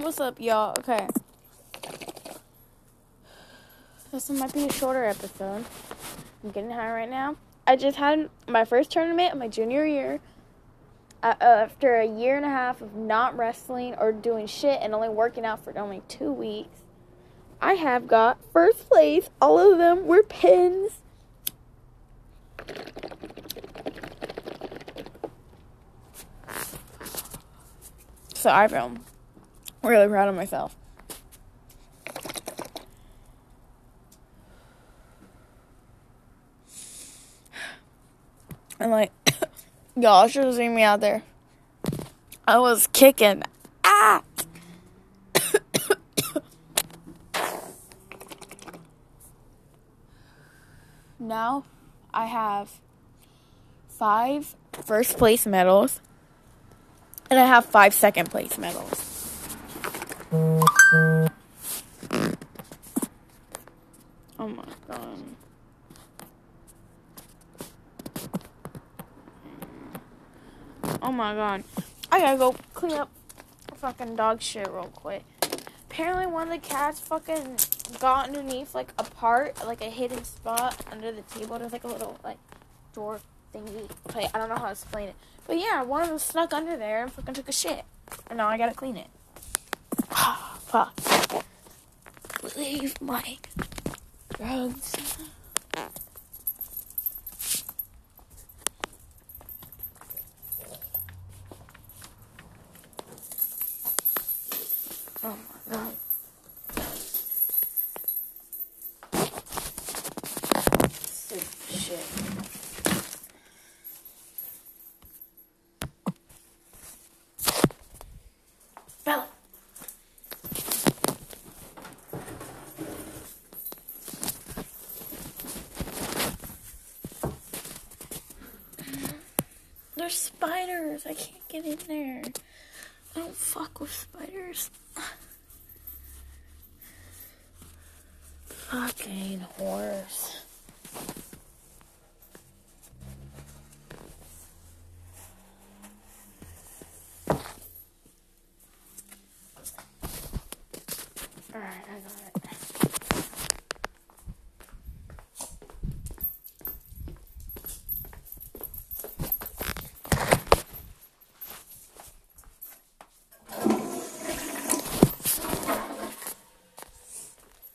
What's up, y'all? Okay. This one might be a shorter episode. I'm getting high right now. I just had my first tournament of my junior year. Uh, after a year and a half of not wrestling or doing shit and only working out for only two weeks, I have got first place. All of them were pins. So I feel really proud of myself. And like, y'all should have seen me out there. I was kicking ass. now I have five first place medals and I have five second place medals. Oh my god. Oh my god. I gotta go clean up fucking dog shit real quick. Apparently one of the cats fucking got underneath like a part, like a hidden spot under the table. There's like a little like door thingy. Okay, I don't know how to explain it. But yeah, one of them snuck under there and fucking took a shit. And now I gotta clean it. Leave my drugs. Oh my god. Sick shit. Bella. There's I can't get in there. I don't fuck with spiders. Fucking horse. Alright, I got it.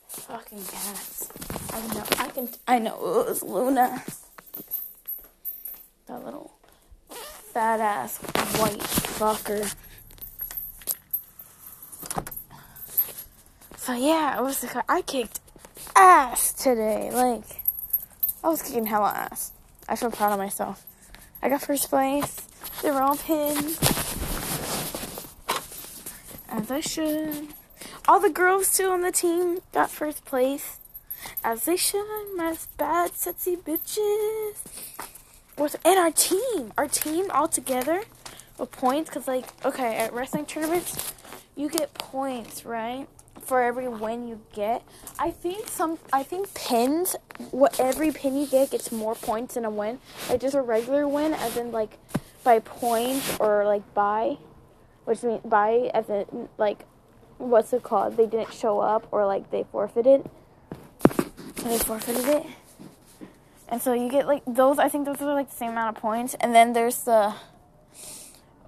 Fucking cats. I know. I know it was Luna. That little fat ass white fucker. So yeah, it was. The, I kicked ass today. Like I was kicking hella ass. I feel proud of myself. I got first place. They were all pinned. As I should. All the girls too on the team got first place. As they should, my bad sexy bitches. Was and our team, our team all together with points, cause like okay, at wrestling tournaments, you get points right for every win you get. I think some, I think pins, what every pin you get gets more points than a win. Like just a regular win, as in like by points or like by, which means by as in like what's it called? They didn't show up or like they forfeited. They forfeited it. And so you get like those I think those are like the same amount of points. And then there's the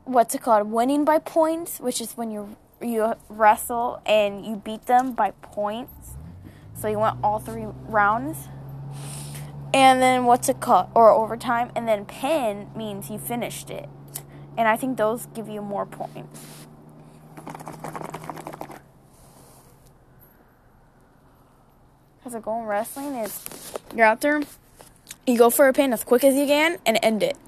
what's it called? Winning by points, which is when you you wrestle and you beat them by points. So you went all three rounds. And then what's it called? Or overtime. And then pin means you finished it. And I think those give you more points. Because a goal in wrestling is you're out there, you go for a pin as quick as you can and end it.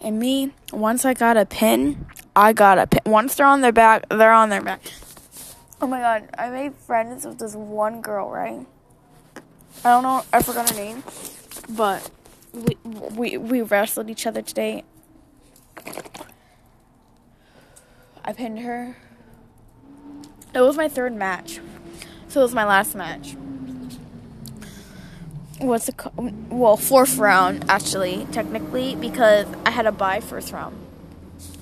And me, once I got a pin, I got a pin. Once they're on their back, they're on their back. Oh my god, I made friends with this one girl, right? I don't know, I forgot her name, but we we we wrestled each other today. I pinned her. It was my third match, so it was my last match. what's the co- well fourth round actually technically because I had a bye first round.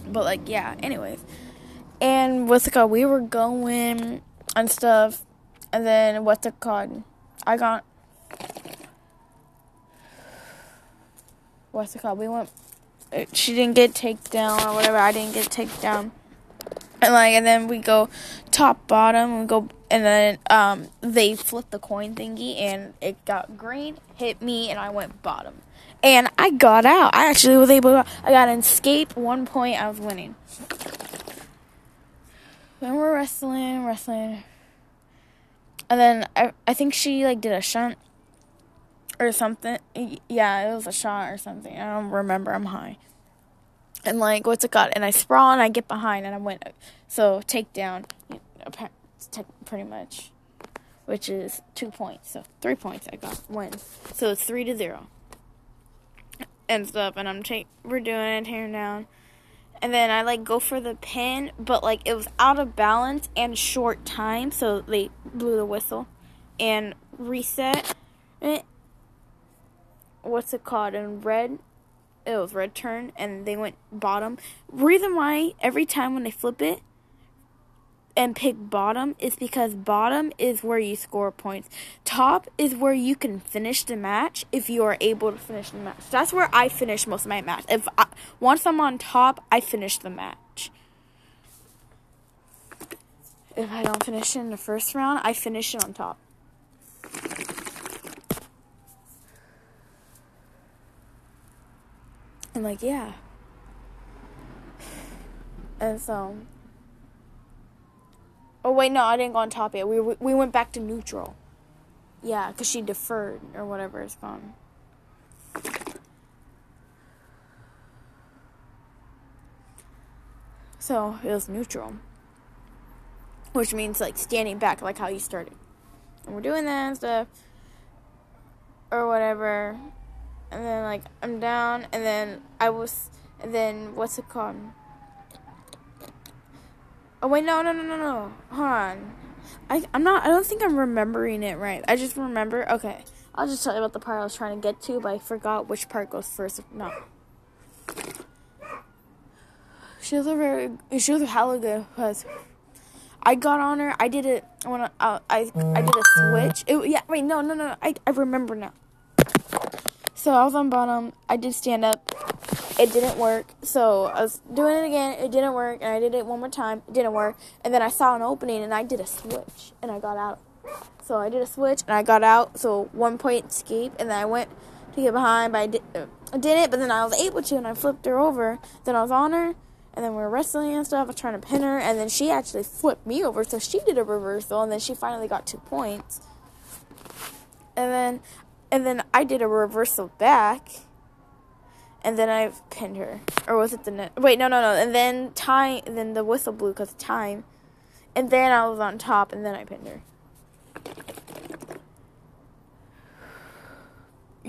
But like yeah, anyways. And what's it called? We were going and stuff, and then what's it called? I got what's it called? We went. She didn't get takedown or whatever. I didn't get takedown. And like, and then we go top bottom. We go, and then um, they flipped the coin thingy, and it got green, hit me, and I went bottom. And I got out. I actually was able. to I got an escape. One point. I was winning. Then we're wrestling, wrestling, and then I I think she like did a shunt or something. Yeah, it was a shot or something. I don't remember. I'm high. And like, what's it called? And I sprawl and I get behind and I went. So takedown, pretty much, which is two points. So three points I got win. So it's three to zero. And stuff. And I'm take. We're doing it tearing down. And then I like go for the pin, but like it was out of balance and short time, so they blew the whistle and reset it. What's it called? In red, it was red turn, and they went bottom. Reason why every time when they flip it and pick bottom is because bottom is where you score points. Top is where you can finish the match if you are able to finish the match. That's where I finish most of my match. If I, once I'm on top, I finish the match. If I don't finish it in the first round, I finish it on top. And like, yeah. And so. Oh wait, no, I didn't go on top yet. We we went back to neutral. Yeah, cause she deferred or whatever it's called. So it was neutral, which means like standing back, like how you started. And we're doing that and stuff, or whatever. And then like I'm down, and then I was, and then what's it called? Oh wait, no, no, no, no, no. Hold on. I I'm not. I don't think I'm remembering it right. I just remember. Okay, I'll just tell you about the part I was trying to get to, but I forgot which part goes first. No. She was a very. She was a hella because I got on her. I did it when I I I did a switch. It, yeah. Wait. No. No. No. I I remember now. So I was on bottom. I did stand up. It didn't work. So I was doing it again. It didn't work. And I did it one more time. It didn't work. And then I saw an opening and I did a switch and I got out. So I did a switch and I got out. So one point escape. And then I went to get behind, but I did, uh, I did it. But then I was able to and I flipped her over. Then I was on her. And then we were wrestling and stuff. I was trying to pin her. And then she actually flipped me over. So she did a reversal. And then she finally got two points. And then and then I did a reversal back, and then I pinned her, or was it the net? Wait, no, no, no. And then time, then the whistle blew because time, and then I was on top, and then I pinned her.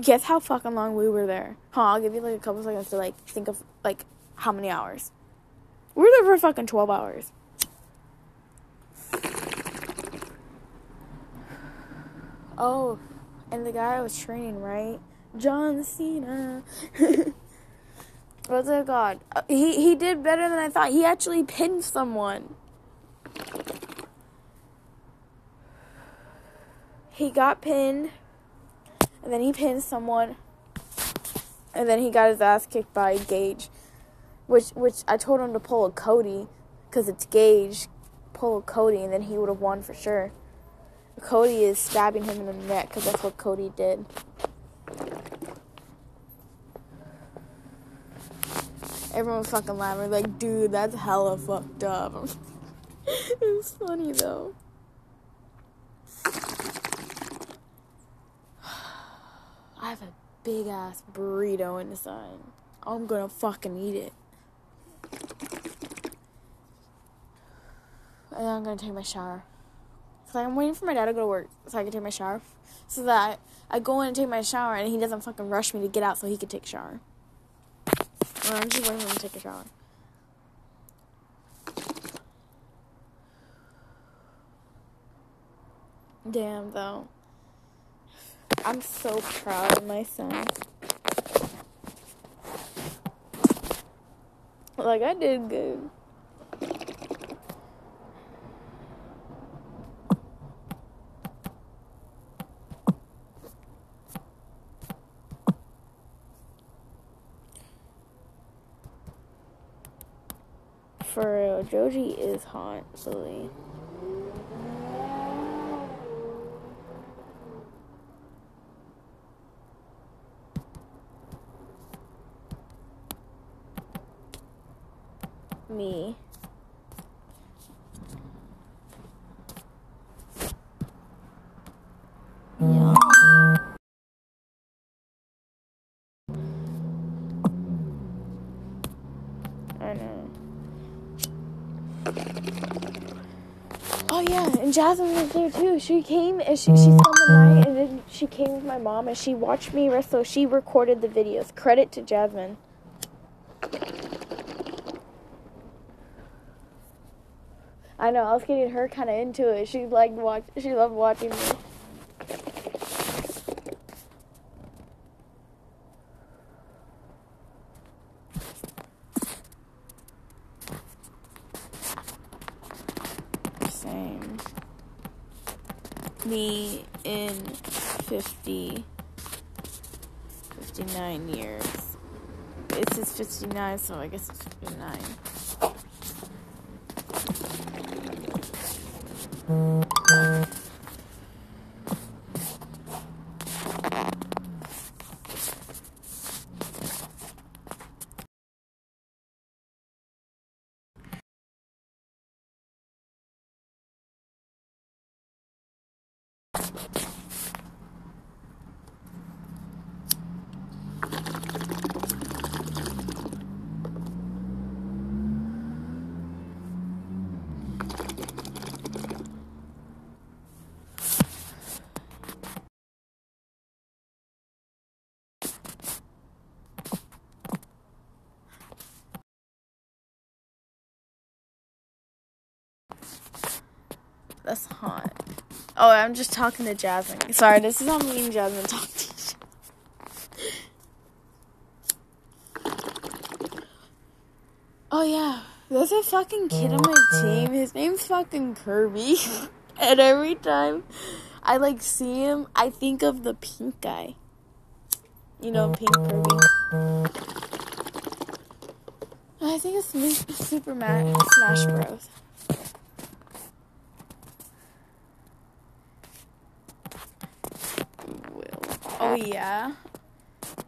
Guess how fucking long we were there? Huh? I'll give you like a couple seconds to like think of like how many hours. We were there for fucking twelve hours. Oh, and the guy I was training, right? John Cena. What's it called? Uh, He he did better than I thought. He actually pinned someone. He got pinned, and then he pinned someone, and then he got his ass kicked by Gage, which which I told him to pull a Cody, cause it's Gage, pull a Cody, and then he would have won for sure. Cody is stabbing him in the neck because that's what Cody did. Everyone was fucking laughing, like, dude, that's hella fucked up. it was funny though. I have a big ass burrito in the side. I'm gonna fucking eat it. And I'm gonna take my shower. So I'm waiting for my dad to go to work so I can take my shower. So that I go in and take my shower and he doesn't fucking rush me to get out so he can take a shower. Or I'm just waiting for him to take a shower. Damn though. I'm so proud of my son. Like I did good. For real, Joji is hot, silly. Me. Yeah. I know. Oh yeah, and Jasmine was there too. She came and she, she spent the night, and then she came with my mom and she watched me wrestle. So she recorded the videos. Credit to Jasmine. I know. I was getting her kind of into it. She liked watch. She loved watching me. Same. Me in 50, 59 years. It says 59, so I guess it's 59. That's hot. Oh, I'm just talking to Jasmine. Sorry, this is how me and Jasmine talk to each other. Oh yeah, there's a fucking kid on my oh, team. Oh. His name's fucking Kirby, and every time I like see him, I think of the pink guy. You know, Pink Kirby. I think it's Su- Super Ma- Smash Bros. Oh yeah,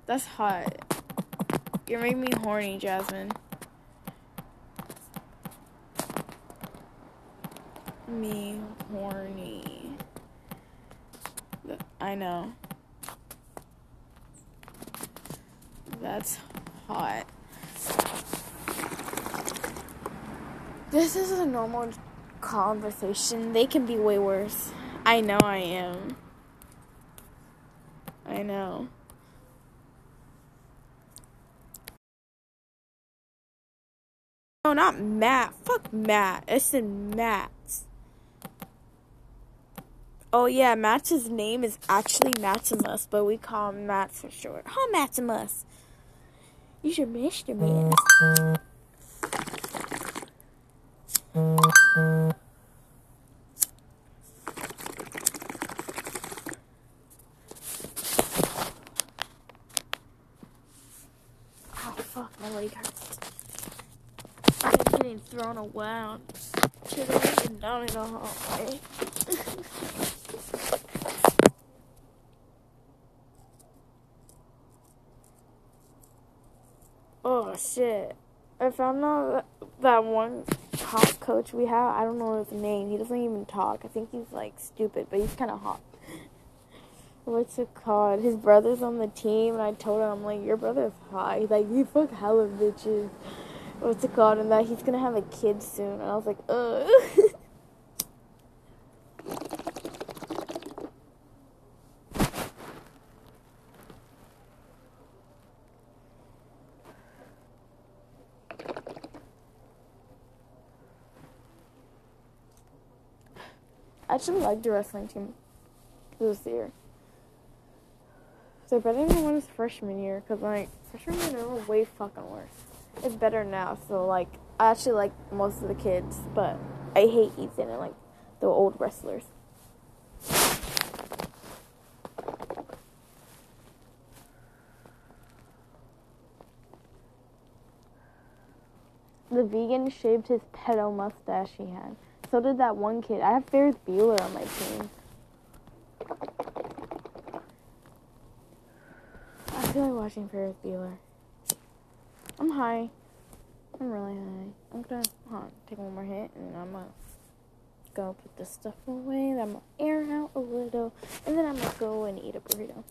that's hot. You're making me horny, Jasmine. Me horny. I know. That's hot. This is a normal conversation. They can be way worse. I know I am. I know. No, not Matt. Fuck Matt. It's in Matt's. Oh yeah, Matt's name is actually Maximus, but we call him Matt for short. Huh, Maximus? You should Mr. Man. Oh fuck, my leg hurts. I'm getting thrown around the right and down in the hallway. oh shit. I found out that, one top coach we have, I don't know his name. He doesn't even talk. I think he's like stupid, but he's kind of hot. What's it called? His brother's on the team, and I told him, I'm like, your brother's hot. He's like, you fuck hella bitches. What's it called? And that he's gonna have a kid soon. And I was like, ugh. I actually liked the wrestling team this year. They're better than the ones freshman year, cause like freshman year they were way fucking worse. It's better now, so like I actually like most of the kids, but I hate Ethan and like the old wrestlers. The vegan shaved his pedo mustache he had. So did that one kid. I have Ferris Bueller on my team. I feel like watching Ferris Bueller. I'm high. I'm really high. I'm gonna on, take one more hit and I'm gonna go put this stuff away. Then I'm gonna air out a little. And then I'm gonna go and eat a burrito.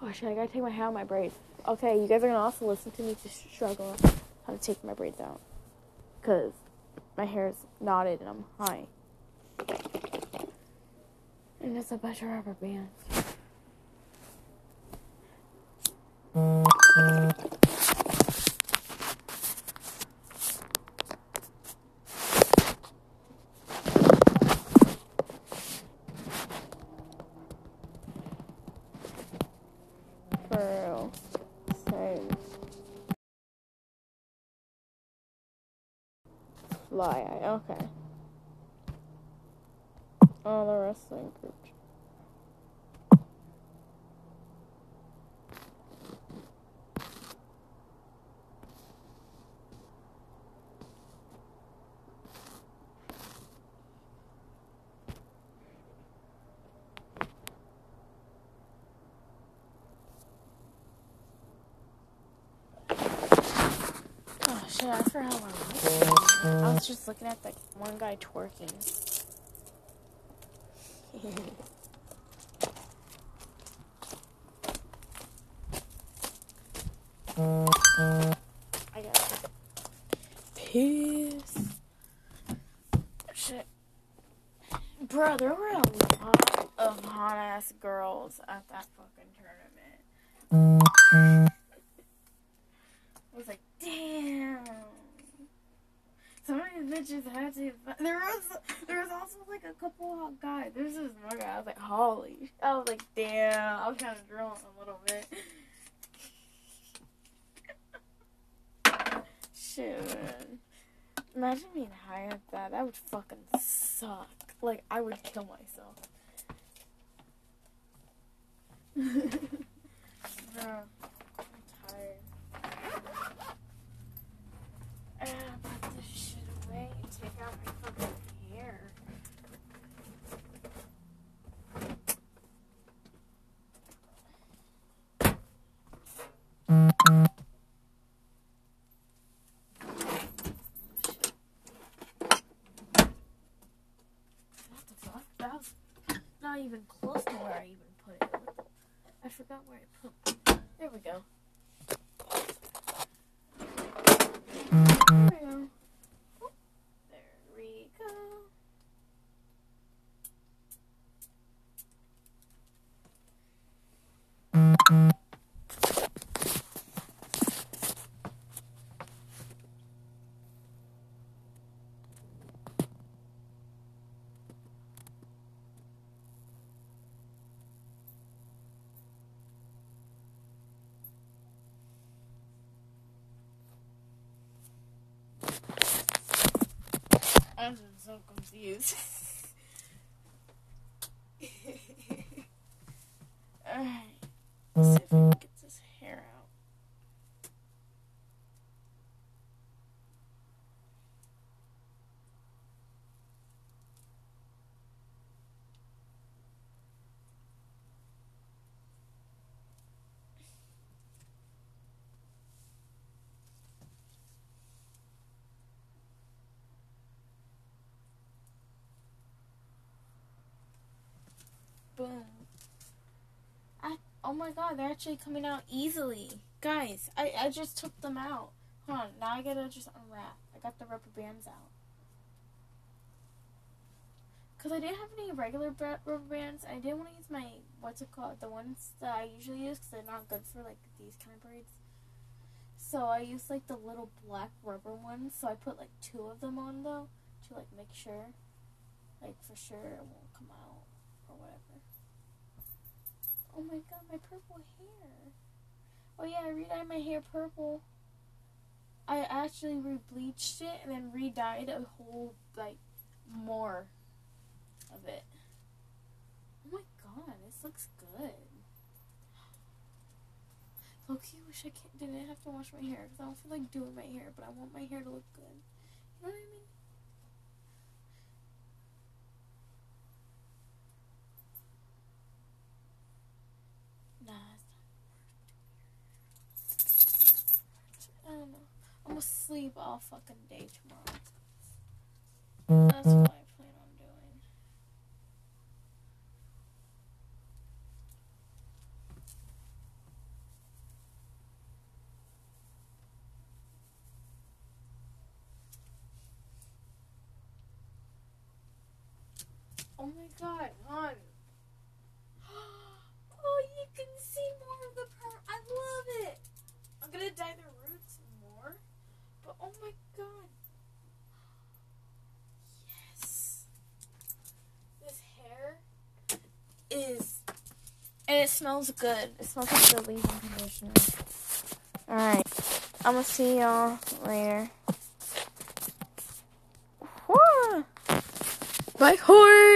Oh shit, I gotta take my hair out my braids. Okay, you guys are gonna also listen to me to struggle how to take my braids out. Cause my hair is knotted and I'm high. And it's a bunch of rubber bands. For real. Same. Fly eye, okay. Oh, the wrestling group. Oh shit, I forgot what I was. Just looking at that one guy twerking. I got piss. Oh, shit. Bro, there were a lot of hot ass girls at that fucking tournament. Was there was also like a couple hot guys. There's this one guy. I was like, holy. I was like, damn. I was kind of drunk a little bit. Shit, man. Imagine being high at that. That would fucking suck. Like I would kill myself. Bro, even close to where I even put it. I forgot where I put. It. There we go. I'm so confused. Alright. Let's see if we can get this hair out. Boom. I oh my god, they're actually coming out easily. Guys, I, I just took them out. Hold on, now I gotta just unwrap. I got the rubber bands out. Cause I didn't have any regular rubber bands. I didn't want to use my what's it called, the ones that I usually use, cause they're not good for like these kind of braids. So I used like the little black rubber ones. So I put like two of them on though to like make sure, like for sure it won't come out. Oh my god, my purple hair. Oh yeah, I re-dyed my hair purple. I actually re-bleached it and then re-dyed a whole like more of it. Oh my god, this looks good. Loki, wish I can't, didn't have to wash my hair because I don't feel like doing my hair, but I want my hair to look good. You know what I mean? Nah, it's not I don't know. I'm gonna sleep all fucking day tomorrow. That's mm-hmm. what I plan on doing. Oh my god, hon. Oh, you can see more of the per. I love it. I'm gonna dye the roots more, but oh my god. Yes. This hair is, and it smells good. It smells like the leave-in conditioner. All right, I'm gonna see y'all later. Whoa. My horse.